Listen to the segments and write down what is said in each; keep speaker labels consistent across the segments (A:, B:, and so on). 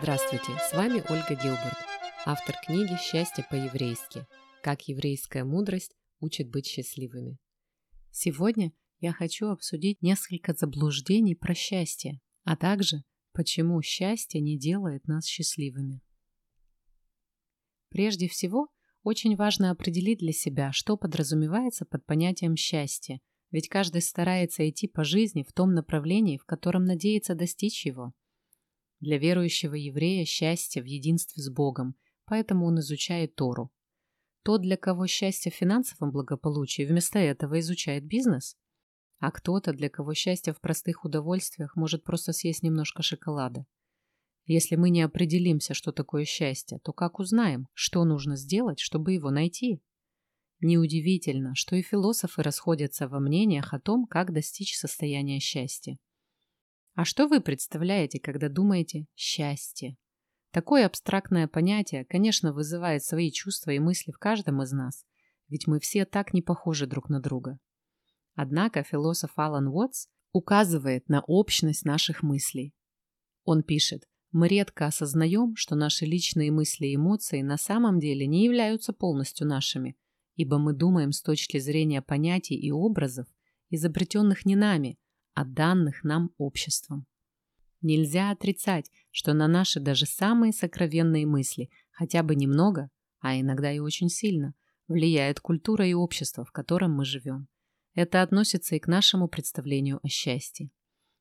A: Здравствуйте, с вами Ольга Гилберт, автор книги «Счастье по-еврейски. Как еврейская мудрость учит быть счастливыми». Сегодня я хочу обсудить несколько заблуждений про счастье, а также почему счастье не делает нас счастливыми. Прежде всего, очень важно определить для себя, что подразумевается под понятием счастья, ведь каждый старается идти по жизни в том направлении, в котором надеется достичь его. Для верующего еврея счастье в единстве с Богом, поэтому он изучает Тору. Тот, для кого счастье в финансовом благополучии, вместо этого изучает бизнес. А кто-то, для кого счастье в простых удовольствиях, может просто съесть немножко шоколада. Если мы не определимся, что такое счастье, то как узнаем, что нужно сделать, чтобы его найти? Неудивительно, что и философы расходятся во мнениях о том, как достичь состояния счастья. А что вы представляете, когда думаете «счастье»? Такое абстрактное понятие, конечно, вызывает свои чувства и мысли в каждом из нас, ведь мы все так не похожи друг на друга. Однако философ Алан Уотс указывает на общность наших мыслей. Он пишет, мы редко осознаем, что наши личные мысли и эмоции на самом деле не являются полностью нашими, ибо мы думаем с точки зрения понятий и образов, изобретенных не нами, а данных нам обществом. Нельзя отрицать, что на наши даже самые сокровенные мысли хотя бы немного, а иногда и очень сильно, влияет культура и общество, в котором мы живем. Это относится и к нашему представлению о счастье.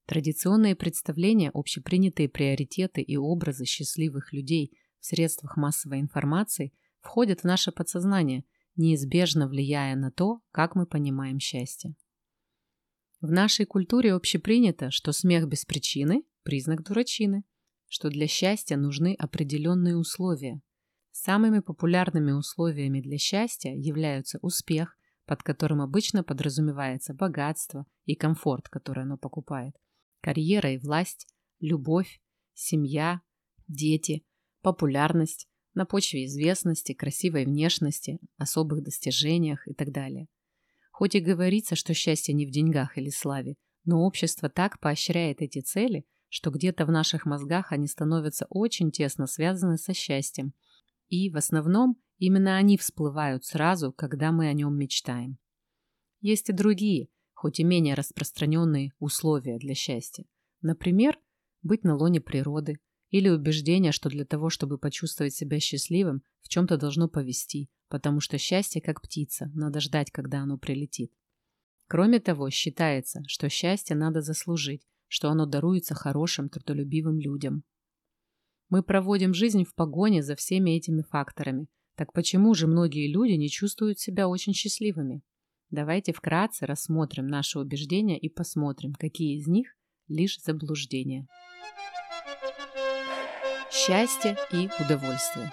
A: Традиционные представления, общепринятые приоритеты и образы счастливых людей в средствах массовой информации входят в наше подсознание, неизбежно влияя на то, как мы понимаем счастье. В нашей культуре общепринято, что смех без причины – признак дурачины, что для счастья нужны определенные условия. Самыми популярными условиями для счастья являются успех, под которым обычно подразумевается богатство и комфорт, который оно покупает, карьера и власть, любовь, семья, дети, популярность на почве известности, красивой внешности, особых достижениях и так далее. Хоть и говорится, что счастье не в деньгах или славе, но общество так поощряет эти цели, что где-то в наших мозгах они становятся очень тесно связаны со счастьем. И, в основном, именно они всплывают сразу, когда мы о нем мечтаем. Есть и другие, хоть и менее распространенные условия для счастья. Например, быть на лоне природы, или убеждение, что для того, чтобы почувствовать себя счастливым, в чем-то должно повести, потому что счастье как птица, надо ждать, когда оно прилетит. Кроме того, считается, что счастье надо заслужить, что оно даруется хорошим, трудолюбивым людям. Мы проводим жизнь в погоне за всеми этими факторами. Так почему же многие люди не чувствуют себя очень счастливыми? Давайте вкратце рассмотрим наши убеждения и посмотрим, какие из них лишь заблуждения. Счастье и удовольствие.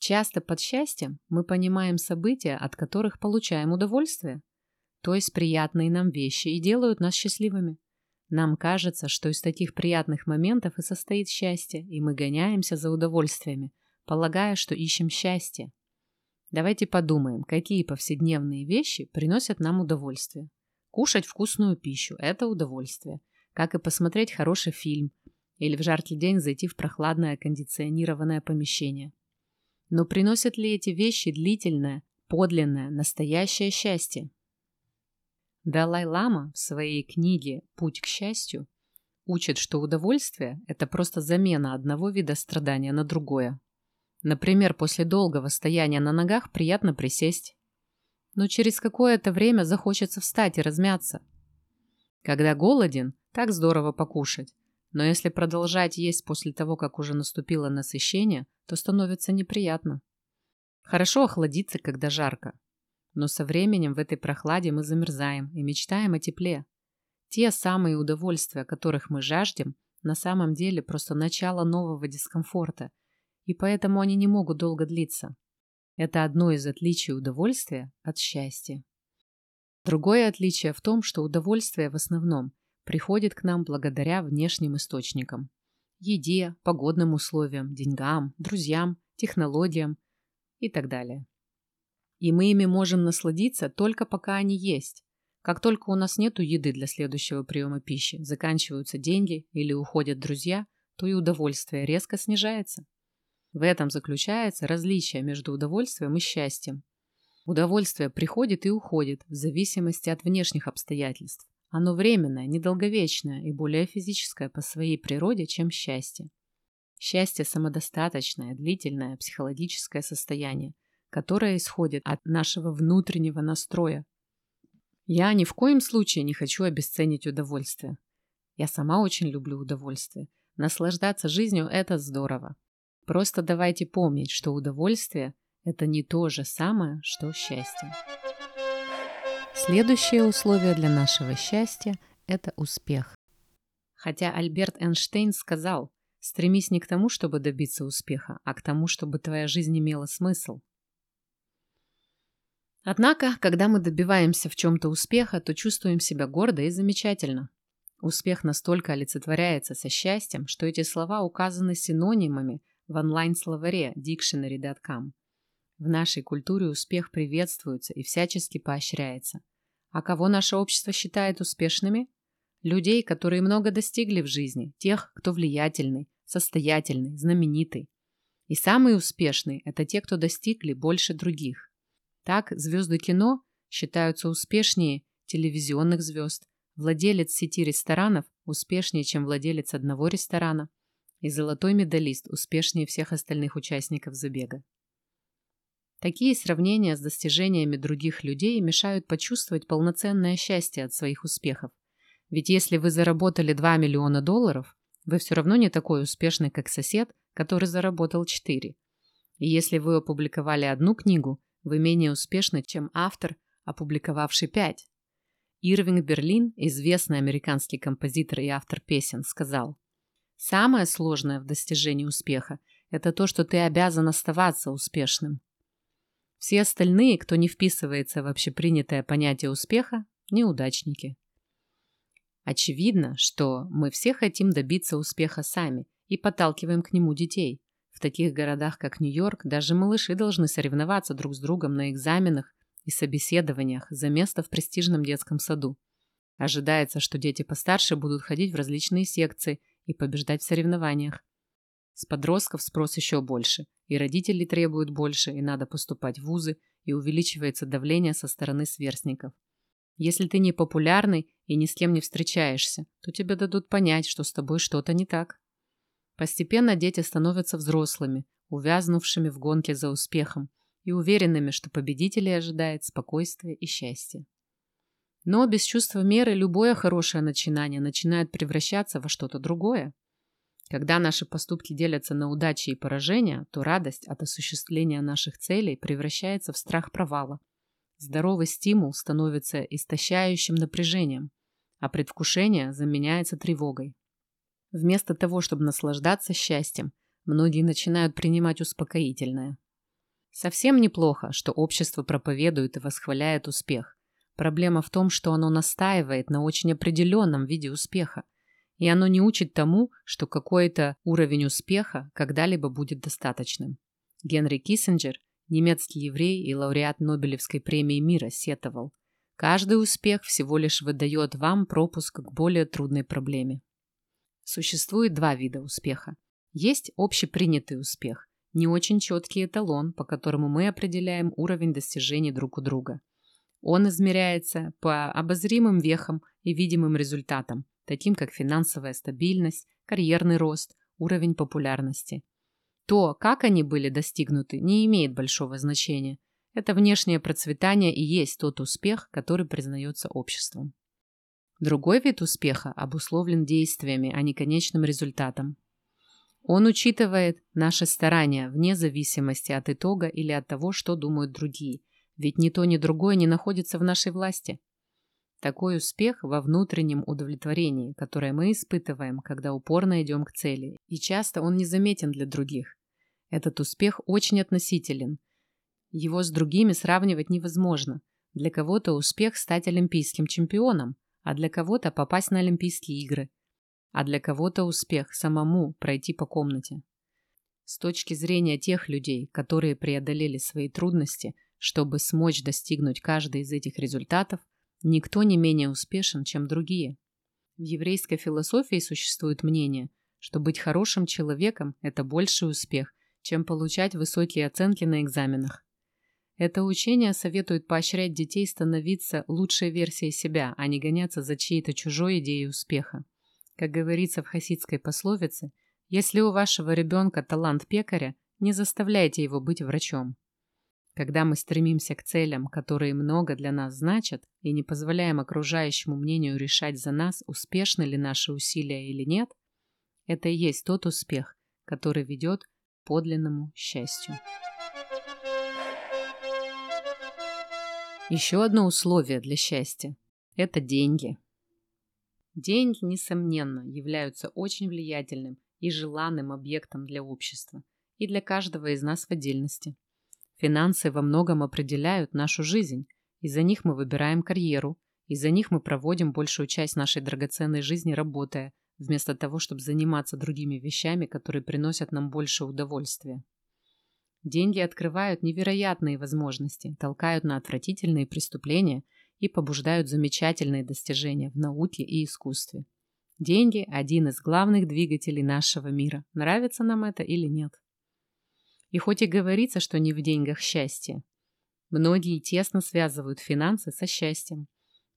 A: Часто под счастьем мы понимаем события, от которых получаем удовольствие, то есть приятные нам вещи и делают нас счастливыми. Нам кажется, что из таких приятных моментов и состоит счастье, и мы гоняемся за удовольствиями, полагая, что ищем счастье. Давайте подумаем, какие повседневные вещи приносят нам удовольствие. Кушать вкусную пищу – это удовольствие. Как и посмотреть хороший фильм или в жаркий день зайти в прохладное кондиционированное помещение. Но приносят ли эти вещи длительное, подлинное, настоящее счастье? Далай-лама в своей книге «Путь к счастью» учит, что удовольствие – это просто замена одного вида страдания на другое. Например, после долгого стояния на ногах приятно присесть. Но через какое-то время захочется встать и размяться. Когда голоден, так здорово покушать. Но если продолжать есть после того, как уже наступило насыщение, то становится неприятно. Хорошо охладиться, когда жарко. Но со временем в этой прохладе мы замерзаем и мечтаем о тепле. Те самые удовольствия, которых мы жаждем, на самом деле просто начало нового дискомфорта – и поэтому они не могут долго длиться. Это одно из отличий удовольствия от счастья. Другое отличие в том, что удовольствие в основном приходит к нам благодаря внешним источникам. Еде, погодным условиям, деньгам, друзьям, технологиям и так далее. И мы ими можем насладиться только пока они есть. Как только у нас нету еды для следующего приема пищи, заканчиваются деньги или уходят друзья, то и удовольствие резко снижается. В этом заключается различие между удовольствием и счастьем. Удовольствие приходит и уходит в зависимости от внешних обстоятельств. Оно временное, недолговечное и более физическое по своей природе, чем счастье. Счастье – самодостаточное, длительное психологическое состояние, которое исходит от нашего внутреннего настроя. Я ни в коем случае не хочу обесценить удовольствие. Я сама очень люблю удовольствие. Наслаждаться жизнью – это здорово. Просто давайте помнить, что удовольствие – это не то же самое, что счастье. Следующее условие для нашего счастья – это успех. Хотя Альберт Эйнштейн сказал – Стремись не к тому, чтобы добиться успеха, а к тому, чтобы твоя жизнь имела смысл. Однако, когда мы добиваемся в чем-то успеха, то чувствуем себя гордо и замечательно. Успех настолько олицетворяется со счастьем, что эти слова указаны синонимами в онлайн-словаре dictionary.com. В нашей культуре успех приветствуется и всячески поощряется. А кого наше общество считает успешными? Людей, которые много достигли в жизни, тех, кто влиятельный, состоятельный, знаменитый. И самые успешные – это те, кто достигли больше других. Так звезды кино считаются успешнее телевизионных звезд, владелец сети ресторанов успешнее, чем владелец одного ресторана, и золотой медалист успешнее всех остальных участников забега. Такие сравнения с достижениями других людей мешают почувствовать полноценное счастье от своих успехов. Ведь если вы заработали 2 миллиона долларов, вы все равно не такой успешный, как сосед, который заработал 4. И если вы опубликовали одну книгу, вы менее успешны, чем автор, опубликовавший 5. Ирвинг Берлин, известный американский композитор и автор песен, сказал, «Самое сложное в достижении успеха – это то, что ты обязан оставаться успешным. Все остальные, кто не вписывается в общепринятое понятие успеха – неудачники». Очевидно, что мы все хотим добиться успеха сами и подталкиваем к нему детей. В таких городах, как Нью-Йорк, даже малыши должны соревноваться друг с другом на экзаменах и собеседованиях за место в престижном детском саду. Ожидается, что дети постарше будут ходить в различные секции и побеждать в соревнованиях. С подростков спрос еще больше, и родители требуют больше, и надо поступать в вузы, и увеличивается давление со стороны сверстников. Если ты не популярный и ни с кем не встречаешься, то тебе дадут понять, что с тобой что-то не так. Постепенно дети становятся взрослыми, увязнувшими в гонке за успехом и уверенными, что победителей ожидает спокойствие и счастье. Но без чувства меры любое хорошее начинание начинает превращаться во что-то другое. Когда наши поступки делятся на удачи и поражения, то радость от осуществления наших целей превращается в страх провала – Здоровый стимул становится истощающим напряжением, а предвкушение заменяется тревогой. Вместо того, чтобы наслаждаться счастьем, многие начинают принимать успокоительное. Совсем неплохо, что общество проповедует и восхваляет успех. Проблема в том, что оно настаивает на очень определенном виде успеха, и оно не учит тому, что какой-то уровень успеха когда-либо будет достаточным. Генри Киссинджер – Немецкий еврей и лауреат Нобелевской премии мира сетовал. Каждый успех всего лишь выдает вам пропуск к более трудной проблеме. Существует два вида успеха. Есть общепринятый успех, не очень четкий эталон, по которому мы определяем уровень достижений друг у друга. Он измеряется по обозримым вехам и видимым результатам, таким как финансовая стабильность, карьерный рост, уровень популярности. То, как они были достигнуты, не имеет большого значения. Это внешнее процветание и есть тот успех, который признается обществом. Другой вид успеха обусловлен действиями, а не конечным результатом. Он учитывает наши старания вне зависимости от итога или от того, что думают другие, ведь ни то, ни другое не находится в нашей власти. Такой успех во внутреннем удовлетворении, которое мы испытываем, когда упорно идем к цели, и часто он незаметен для других. Этот успех очень относителен. Его с другими сравнивать невозможно. Для кого-то успех стать олимпийским чемпионом, а для кого-то попасть на Олимпийские игры, а для кого-то успех самому пройти по комнате. С точки зрения тех людей, которые преодолели свои трудности, чтобы смочь достигнуть каждый из этих результатов, Никто не менее успешен, чем другие. В еврейской философии существует мнение, что быть хорошим человеком – это больший успех, чем получать высокие оценки на экзаменах. Это учение советует поощрять детей становиться лучшей версией себя, а не гоняться за чьей-то чужой идеей успеха. Как говорится в хасидской пословице, если у вашего ребенка талант пекаря, не заставляйте его быть врачом. Когда мы стремимся к целям, которые много для нас значат, и не позволяем окружающему мнению решать за нас, успешны ли наши усилия или нет, это и есть тот успех, который ведет к подлинному счастью. Еще одно условие для счастья – это деньги. Деньги, несомненно, являются очень влиятельным и желанным объектом для общества и для каждого из нас в отдельности. Финансы во многом определяют нашу жизнь. Из-за них мы выбираем карьеру, из-за них мы проводим большую часть нашей драгоценной жизни работая, вместо того, чтобы заниматься другими вещами, которые приносят нам больше удовольствия. Деньги открывают невероятные возможности, толкают на отвратительные преступления и побуждают замечательные достижения в науке и искусстве. Деньги – один из главных двигателей нашего мира. Нравится нам это или нет? И хоть и говорится, что не в деньгах счастье, многие тесно связывают финансы со счастьем.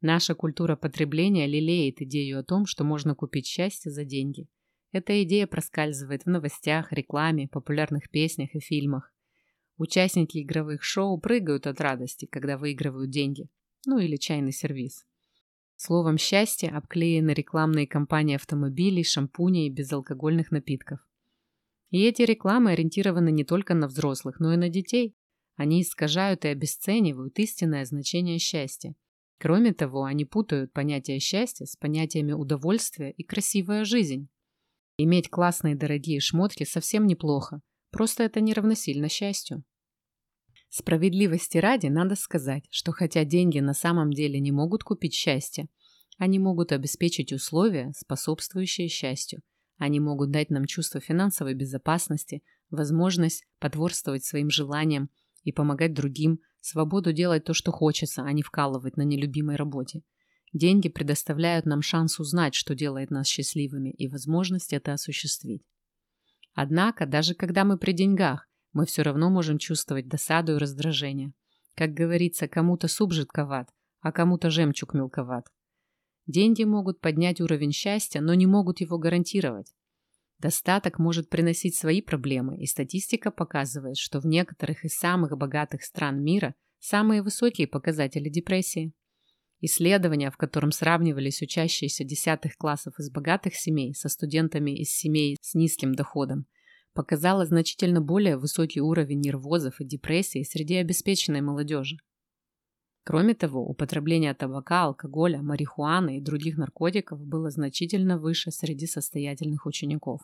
A: Наша культура потребления лелеет идею о том, что можно купить счастье за деньги. Эта идея проскальзывает в новостях, рекламе, популярных песнях и фильмах. Участники игровых шоу прыгают от радости, когда выигрывают деньги. Ну или чайный сервис. Словом «счастье» обклеены рекламные кампании автомобилей, шампуней и безалкогольных напитков. И эти рекламы ориентированы не только на взрослых, но и на детей. Они искажают и обесценивают истинное значение счастья. Кроме того, они путают понятие счастья с понятиями удовольствия и красивая жизнь. Иметь классные дорогие шмотки совсем неплохо, просто это не равносильно счастью. Справедливости ради надо сказать, что хотя деньги на самом деле не могут купить счастье, они могут обеспечить условия, способствующие счастью – они могут дать нам чувство финансовой безопасности, возможность потворствовать своим желаниям и помогать другим, свободу делать то, что хочется, а не вкалывать на нелюбимой работе. Деньги предоставляют нам шанс узнать, что делает нас счастливыми, и возможность это осуществить. Однако, даже когда мы при деньгах, мы все равно можем чувствовать досаду и раздражение. Как говорится, кому-то суп жидковат, а кому-то жемчуг мелковат. Деньги могут поднять уровень счастья, но не могут его гарантировать. Достаток может приносить свои проблемы, и статистика показывает, что в некоторых из самых богатых стран мира самые высокие показатели депрессии. Исследование, в котором сравнивались учащиеся десятых классов из богатых семей со студентами из семей с низким доходом, показало значительно более высокий уровень нервозов и депрессии среди обеспеченной молодежи. Кроме того, употребление табака, алкоголя, марихуаны и других наркотиков было значительно выше среди состоятельных учеников.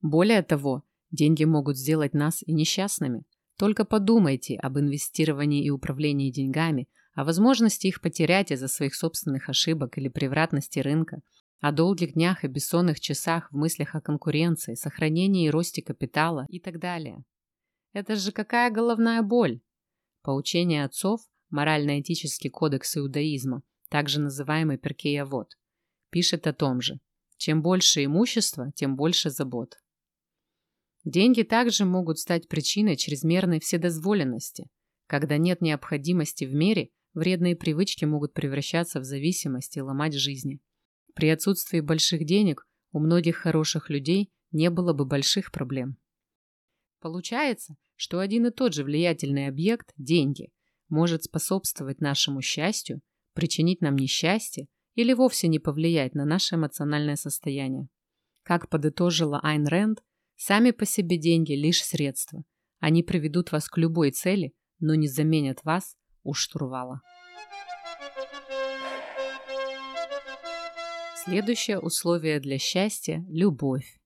A: Более того, деньги могут сделать нас и несчастными. Только подумайте об инвестировании и управлении деньгами, о возможности их потерять из-за своих собственных ошибок или превратности рынка, о долгих днях и бессонных часах в мыслях о конкуренции, сохранении и росте капитала и так далее. Это же какая головная боль! Поучение отцов морально-этический кодекс иудаизма, также называемый Перкеявод, пишет о том же. Чем больше имущества, тем больше забот. Деньги также могут стать причиной чрезмерной вседозволенности. Когда нет необходимости в мере, вредные привычки могут превращаться в зависимость и ломать жизни. При отсутствии больших денег у многих хороших людей не было бы больших проблем. Получается, что один и тот же влиятельный объект – деньги может способствовать нашему счастью, причинить нам несчастье или вовсе не повлиять на наше эмоциональное состояние. Как подытожила Айн Рэнд, сами по себе деньги – лишь средства. Они приведут вас к любой цели, но не заменят вас у штурвала. Следующее условие для счастья – любовь.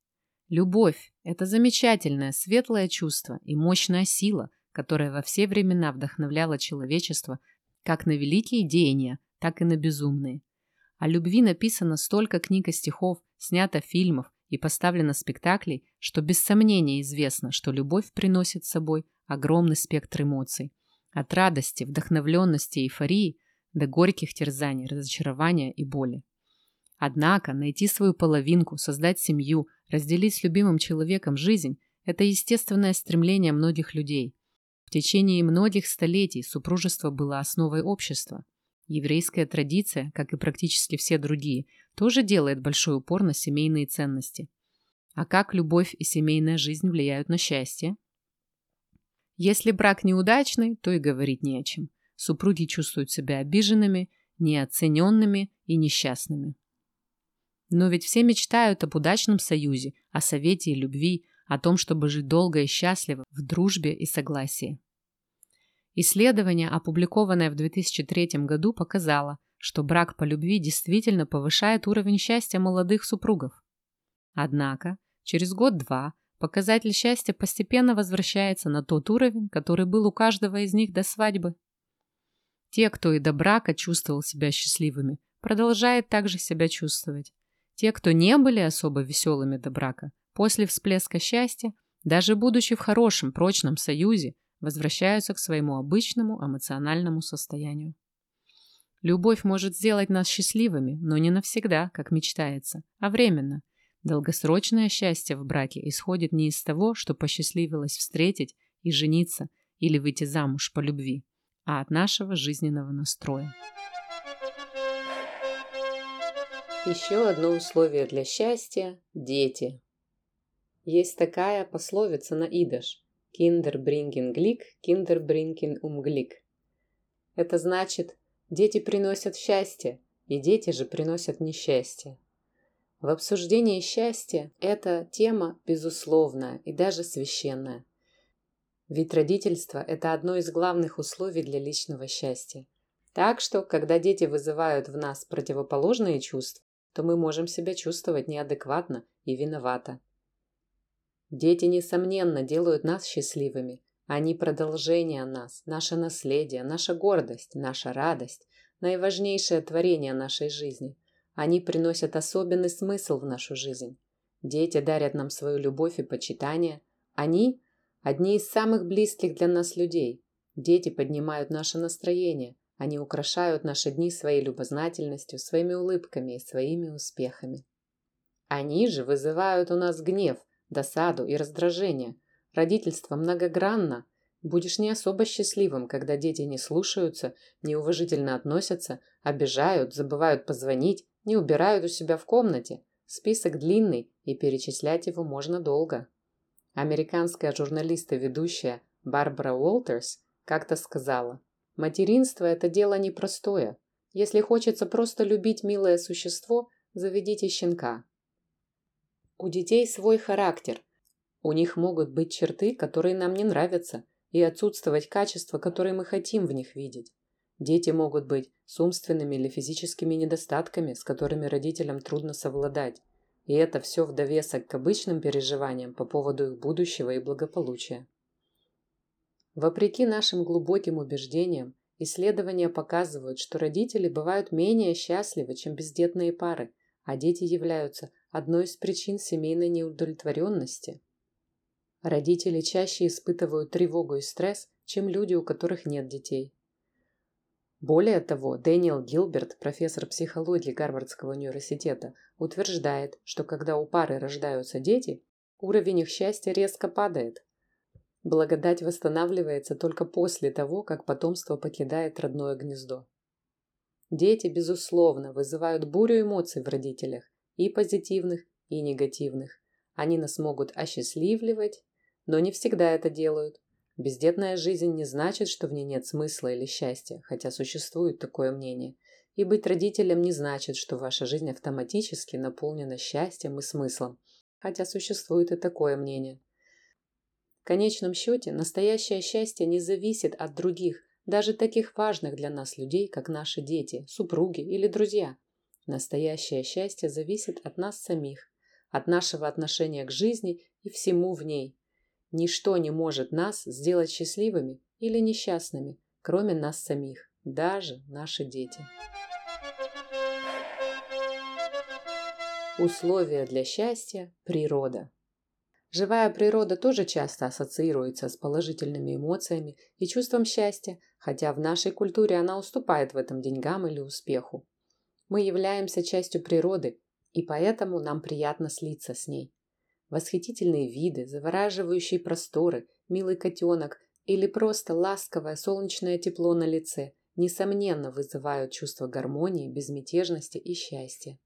A: Любовь – это замечательное, светлое чувство и мощная сила, которая во все времена вдохновляла человечество как на великие деяния, так и на безумные. О любви написано столько книг и стихов, снято фильмов и поставлено спектаклей, что без сомнения известно, что любовь приносит с собой огромный спектр эмоций. От радости, вдохновленности и эйфории до горьких терзаний, разочарования и боли. Однако найти свою половинку, создать семью, разделить с любимым человеком жизнь – это естественное стремление многих людей. Течение многих столетий супружество было основой общества. Еврейская традиция, как и практически все другие, тоже делает большой упор на семейные ценности. А как любовь и семейная жизнь влияют на счастье? Если брак неудачный, то и говорить не о чем. Супруги чувствуют себя обиженными, неоцененными и несчастными. Но ведь все мечтают об удачном союзе, о совете и любви, о том, чтобы жить долго и счастливо, в дружбе и согласии. Исследование, опубликованное в 2003 году, показало, что брак по любви действительно повышает уровень счастья молодых супругов. Однако, через год-два показатель счастья постепенно возвращается на тот уровень, который был у каждого из них до свадьбы. Те, кто и до брака чувствовал себя счастливыми, продолжают также себя чувствовать. Те, кто не были особо веселыми до брака, после всплеска счастья, даже будучи в хорошем, прочном союзе, возвращаются к своему обычному эмоциональному состоянию. Любовь может сделать нас счастливыми, но не навсегда, как мечтается, а временно. Долгосрочное счастье в браке исходит не из того, что посчастливилось встретить и жениться или выйти замуж по любви, а от нашего жизненного настроя.
B: Еще одно условие для счастья – дети. Есть такая пословица на идыш «Kinder bringen Glück, Kinder bringen Unglück». Это значит «дети приносят счастье, и дети же приносят несчастье». В обсуждении счастья эта тема безусловная и даже священная. Ведь родительство – это одно из главных условий для личного счастья. Так что, когда дети вызывают в нас противоположные чувства, то мы можем себя чувствовать неадекватно и виновато. Дети, несомненно, делают нас счастливыми. Они продолжение нас, наше наследие, наша гордость, наша радость, наиважнейшее творение нашей жизни. Они приносят особенный смысл в нашу жизнь. Дети дарят нам свою любовь и почитание. Они – одни из самых близких для нас людей. Дети поднимают наше настроение, они украшают наши дни своей любознательностью, своими улыбками и своими успехами. Они же вызывают у нас гнев, досаду и раздражение. Родительство многогранно. Будешь не особо счастливым, когда дети не слушаются, неуважительно относятся, обижают, забывают позвонить, не убирают у себя в комнате. Список длинный, и перечислять его можно долго. Американская журналист и ведущая Барбара Уолтерс как-то сказала – Материнство – это дело непростое. Если хочется просто любить милое существо, заведите щенка. У детей свой характер. У них могут быть черты, которые нам не нравятся, и отсутствовать качества, которые мы хотим в них видеть. Дети могут быть с умственными или физическими недостатками, с которыми родителям трудно совладать. И это все в довесок к обычным переживаниям по поводу их будущего и благополучия. Вопреки нашим глубоким убеждениям, исследования показывают, что родители бывают менее счастливы, чем бездетные пары, а дети являются одной из причин семейной неудовлетворенности. Родители чаще испытывают тревогу и стресс, чем люди, у которых нет детей. Более того, Дэниел Гилберт, профессор психологии Гарвардского университета, утверждает, что когда у пары рождаются дети, уровень их счастья резко падает. Благодать восстанавливается только после того, как потомство покидает родное гнездо. Дети, безусловно, вызывают бурю эмоций в родителях, и позитивных, и негативных. Они нас могут осчастливливать, но не всегда это делают. Бездетная жизнь не значит, что в ней нет смысла или счастья, хотя существует такое мнение. И быть родителем не значит, что ваша жизнь автоматически наполнена счастьем и смыслом, хотя существует и такое мнение. В конечном счете, настоящее счастье не зависит от других, даже таких важных для нас людей, как наши дети, супруги или друзья. Настоящее счастье зависит от нас самих, от нашего отношения к жизни и всему в ней. Ничто не может нас сделать счастливыми или несчастными, кроме нас самих, даже наши дети. Условия для счастья – природа. Живая природа тоже часто ассоциируется с положительными эмоциями и чувством счастья, хотя в нашей культуре она уступает в этом деньгам или успеху. Мы являемся частью природы, и поэтому нам приятно слиться с ней. Восхитительные виды, завораживающие просторы, милый котенок или просто ласковое солнечное тепло на лице несомненно вызывают чувство гармонии, безмятежности и счастья.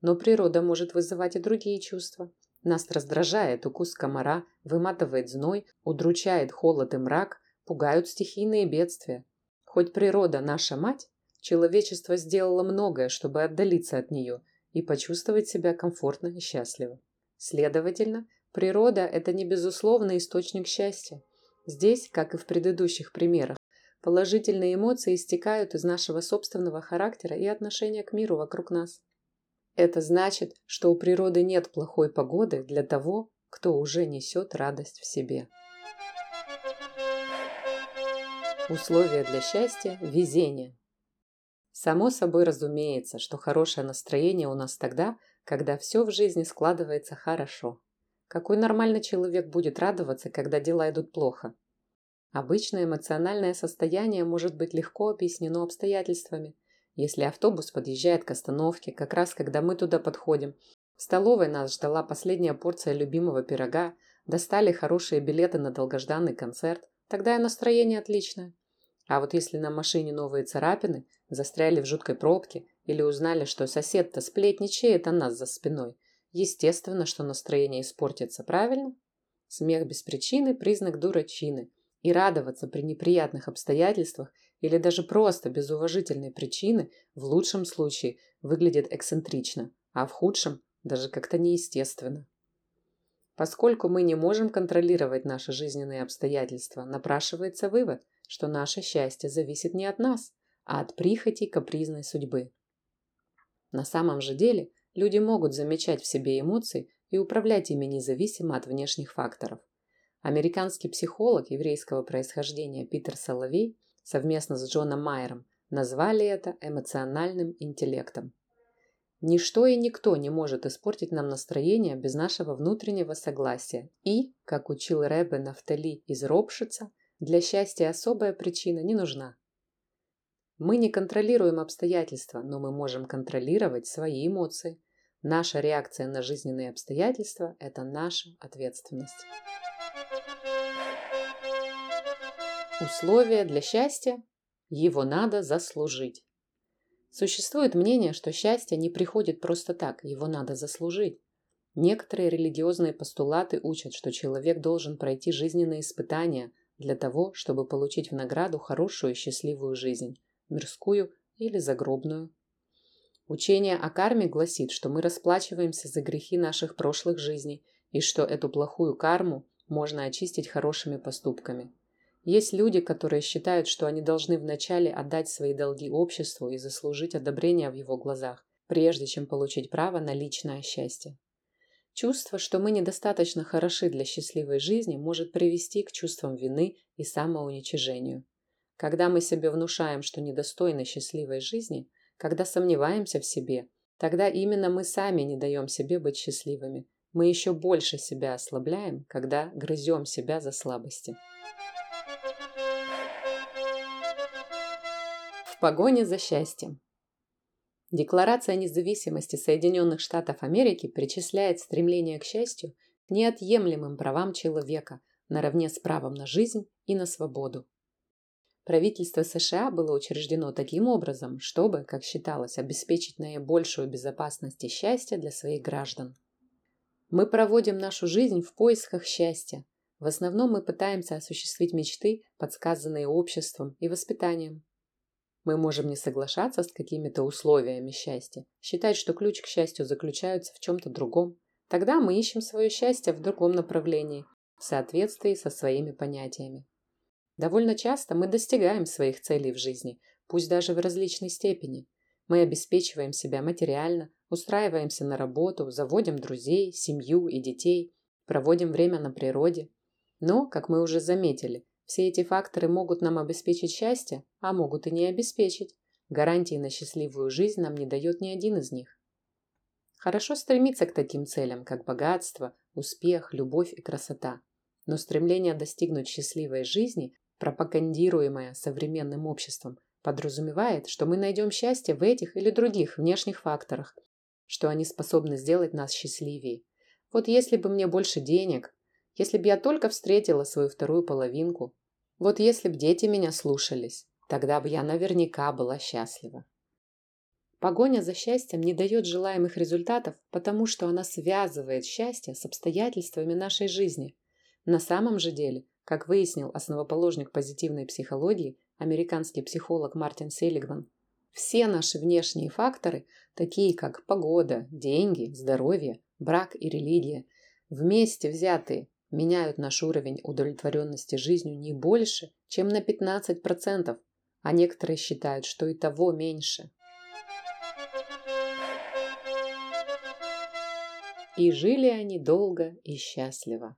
B: Но природа может вызывать и другие чувства. Нас раздражает укус комара, выматывает зной, удручает холод и мрак, пугают стихийные бедствия. Хоть природа наша мать, человечество сделало многое, чтобы отдалиться от нее и почувствовать себя комфортно и счастливо. Следовательно, природа – это не безусловный источник счастья. Здесь, как и в предыдущих примерах, положительные эмоции истекают из нашего собственного характера и отношения к миру вокруг нас. Это значит, что у природы нет плохой погоды для того, кто уже несет радость в себе. Условия для счастья – везение. Само собой разумеется, что хорошее настроение у нас тогда, когда все в жизни складывается хорошо. Какой нормальный человек будет радоваться, когда дела идут плохо? Обычное эмоциональное состояние может быть легко объяснено обстоятельствами. Если автобус подъезжает к остановке, как раз когда мы туда подходим, в столовой нас ждала последняя порция любимого пирога, достали хорошие билеты на долгожданный концерт, тогда и настроение отличное. А вот если на машине новые царапины, застряли в жуткой пробке или узнали, что сосед-то сплетничает о нас за спиной, естественно, что настроение испортится, правильно? Смех без причины – признак дурачины. И радоваться при неприятных обстоятельствах или даже просто без уважительной причины в лучшем случае выглядит эксцентрично, а в худшем – даже как-то неестественно. Поскольку мы не можем контролировать наши жизненные обстоятельства, напрашивается вывод – что наше счастье зависит не от нас, а от прихоти капризной судьбы. На самом же деле люди могут замечать в себе эмоции и управлять ими независимо от внешних факторов. Американский психолог еврейского происхождения Питер Соловей совместно с Джоном Майером назвали это эмоциональным интеллектом. Ничто и никто не может испортить нам настроение без нашего внутреннего согласия и, как учил Ребе Нафтали из Ропшица, для счастья особая причина не нужна. Мы не контролируем обстоятельства, но мы можем контролировать свои эмоции. Наша реакция на жизненные обстоятельства – это наша ответственность. Условия для счастья – его надо заслужить. Существует мнение, что счастье не приходит просто так, его надо заслужить. Некоторые религиозные постулаты учат, что человек должен пройти жизненные испытания, для того, чтобы получить в награду хорошую и счастливую жизнь, мирскую или загробную. Учение о карме гласит, что мы расплачиваемся за грехи наших прошлых жизней и что эту плохую карму можно очистить хорошими поступками. Есть люди, которые считают, что они должны вначале отдать свои долги обществу и заслужить одобрение в его глазах, прежде чем получить право на личное счастье. Чувство, что мы недостаточно хороши для счастливой жизни, может привести к чувствам вины и самоуничижению. Когда мы себе внушаем, что недостойны счастливой жизни, когда сомневаемся в себе, тогда именно мы сами не даем себе быть счастливыми. Мы еще больше себя ослабляем, когда грызем себя за слабости. В погоне за счастьем. Декларация независимости Соединенных Штатов Америки причисляет стремление к счастью к неотъемлемым правам человека наравне с правом на жизнь и на свободу. Правительство США было учреждено таким образом, чтобы, как считалось, обеспечить наибольшую безопасность и счастье для своих граждан. Мы проводим нашу жизнь в поисках счастья. В основном мы пытаемся осуществить мечты, подсказанные обществом и воспитанием. Мы можем не соглашаться с какими-то условиями счастья, считать, что ключ к счастью заключается в чем-то другом. Тогда мы ищем свое счастье в другом направлении, в соответствии со своими понятиями. Довольно часто мы достигаем своих целей в жизни, пусть даже в различной степени. Мы обеспечиваем себя материально, устраиваемся на работу, заводим друзей, семью и детей, проводим время на природе. Но, как мы уже заметили, все эти факторы могут нам обеспечить счастье, а могут и не обеспечить. Гарантии на счастливую жизнь нам не дает ни один из них. Хорошо стремиться к таким целям, как богатство, успех, любовь и красота. Но стремление достигнуть счастливой жизни, пропагандируемое современным обществом, подразумевает, что мы найдем счастье в этих или других внешних факторах, что они способны сделать нас счастливее. Вот если бы мне больше денег, если бы я только встретила свою вторую половинку, вот если бы дети меня слушались, тогда бы я наверняка была счастлива. Погоня за счастьем не дает желаемых результатов, потому что она связывает счастье с обстоятельствами нашей жизни. На самом же деле, как выяснил основоположник позитивной психологии, американский психолог Мартин Селигман, все наши внешние факторы, такие как погода, деньги, здоровье, брак и религия, вместе взятые, меняют наш уровень удовлетворенности жизнью не больше, чем на 15%, а некоторые считают, что и того меньше. И жили они долго и счастливо.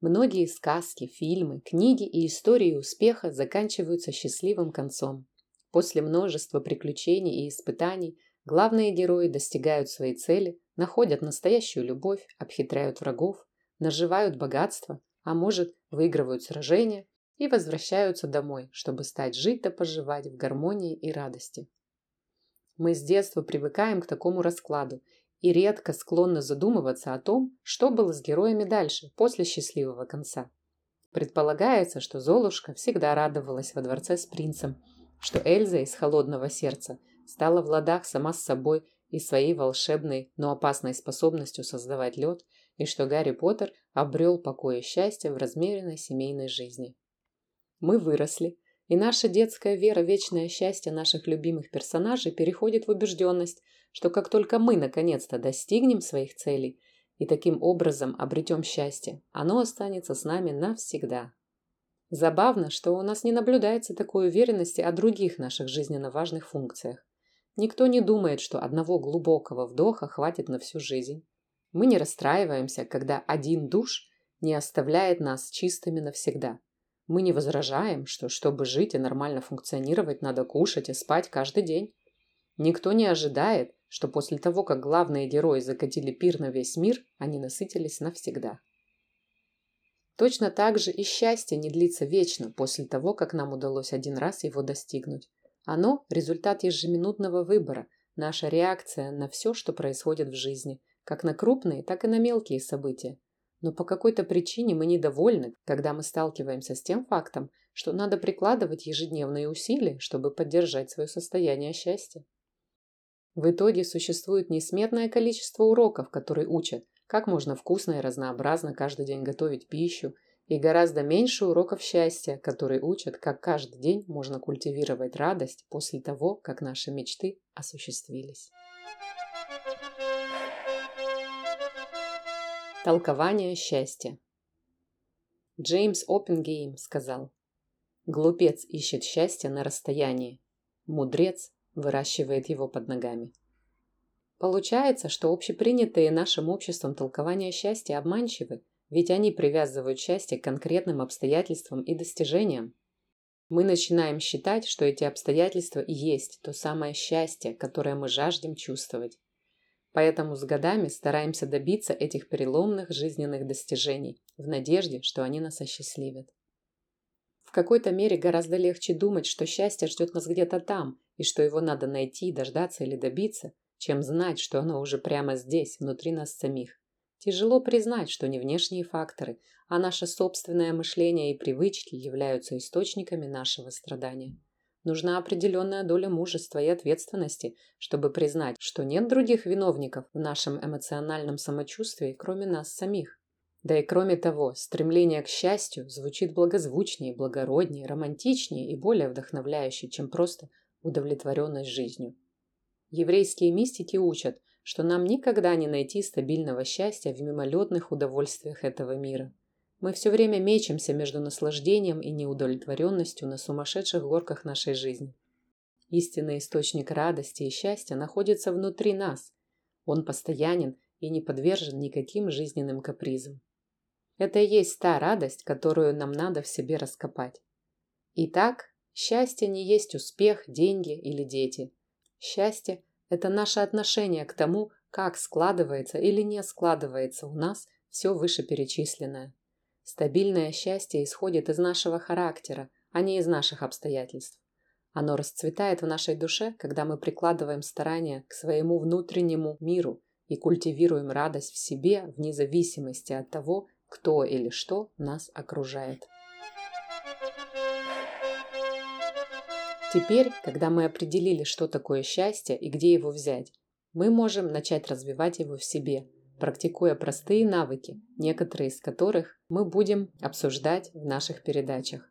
B: Многие сказки, фильмы, книги и истории успеха заканчиваются счастливым концом. После множества приключений и испытаний главные герои достигают своей цели, находят настоящую любовь, обхитряют врагов, наживают богатство, а может, выигрывают сражения и возвращаются домой, чтобы стать жить да поживать в гармонии и радости. Мы с детства привыкаем к такому раскладу и редко склонны задумываться о том, что было с героями дальше, после счастливого конца. Предполагается, что Золушка всегда радовалась во дворце с принцем, что Эльза из холодного сердца стала в ладах сама с собой и своей волшебной, но опасной способностью создавать лед, и что Гарри Поттер обрел покой и счастье в размеренной семейной жизни. Мы выросли, и наша детская вера в вечное счастье наших любимых персонажей переходит в убежденность, что как только мы наконец-то достигнем своих целей и таким образом обретем счастье, оно останется с нами навсегда. Забавно, что у нас не наблюдается такой уверенности о других наших жизненно важных функциях. Никто не думает, что одного глубокого вдоха хватит на всю жизнь. Мы не расстраиваемся, когда один душ не оставляет нас чистыми навсегда. Мы не возражаем, что чтобы жить и нормально функционировать, надо кушать и спать каждый день. Никто не ожидает, что после того, как главные герои закатили пир на весь мир, они насытились навсегда. Точно так же и счастье не длится вечно после того, как нам удалось один раз его достигнуть. Оно – результат ежеминутного выбора, наша реакция на все, что происходит в жизни, как на крупные, так и на мелкие события. Но по какой-то причине мы недовольны, когда мы сталкиваемся с тем фактом, что надо прикладывать ежедневные усилия, чтобы поддержать свое состояние счастья. В итоге существует несметное количество уроков, которые учат, как можно вкусно и разнообразно каждый день готовить пищу, и гораздо меньше уроков счастья, которые учат, как каждый день можно культивировать радость после того, как наши мечты осуществились. Толкование счастья Джеймс Оппенгейм сказал, «Глупец ищет счастье на расстоянии, мудрец выращивает его под ногами». Получается, что общепринятые нашим обществом толкования счастья обманчивы, ведь они привязывают счастье к конкретным обстоятельствам и достижениям. Мы начинаем считать, что эти обстоятельства и есть то самое счастье, которое мы жаждем чувствовать. Поэтому с годами стараемся добиться этих переломных жизненных достижений, в надежде, что они нас осчастливят. В какой-то мере гораздо легче думать, что счастье ждет нас где-то там, и что его надо найти, дождаться или добиться, чем знать, что оно уже прямо здесь, внутри нас самих. Тяжело признать, что не внешние факторы, а наше собственное мышление и привычки являются источниками нашего страдания. Нужна определенная доля мужества и ответственности, чтобы признать, что нет других виновников в нашем эмоциональном самочувствии, кроме нас самих. Да и кроме того, стремление к счастью звучит благозвучнее, благороднее, романтичнее и более вдохновляюще, чем просто удовлетворенность жизнью. Еврейские мистики учат, что нам никогда не найти стабильного счастья в мимолетных удовольствиях этого мира. Мы все время мечемся между наслаждением и неудовлетворенностью на сумасшедших горках нашей жизни. Истинный источник радости и счастья находится внутри нас. Он постоянен и не подвержен никаким жизненным капризам. Это и есть та радость, которую нам надо в себе раскопать. Итак, счастье не есть успех, деньги или дети – Счастье – это наше отношение к тому, как складывается или не складывается у нас все вышеперечисленное. Стабильное счастье исходит из нашего характера, а не из наших обстоятельств. Оно расцветает в нашей душе, когда мы прикладываем старания к своему внутреннему миру и культивируем радость в себе вне зависимости от того, кто или что нас окружает. Теперь, когда мы определили, что такое счастье и где его взять, мы можем начать развивать его в себе, практикуя простые навыки, некоторые из которых мы будем обсуждать в наших передачах.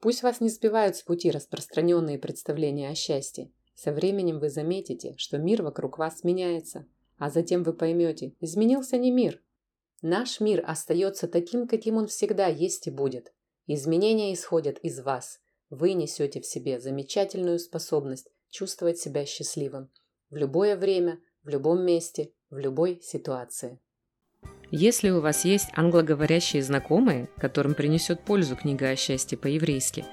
B: Пусть вас не сбивают с пути распространенные представления о счастье. Со временем вы заметите, что мир вокруг вас меняется, а затем вы поймете, изменился не мир. Наш мир остается таким, каким он всегда есть и будет. Изменения исходят из вас – вы несете в себе замечательную способность чувствовать себя счастливым в любое время, в любом месте, в любой ситуации.
A: Если у вас есть англоговорящие знакомые, которым принесет пользу книга о счастье по-еврейски,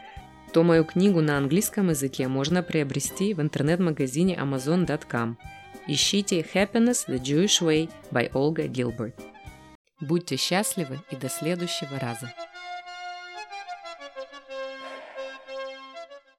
A: то мою книгу на английском языке можно приобрести в интернет-магазине amazon.com. Ищите Happiness the Jewish Way by Olga Gilbert. Будьте счастливы и до следующего раза.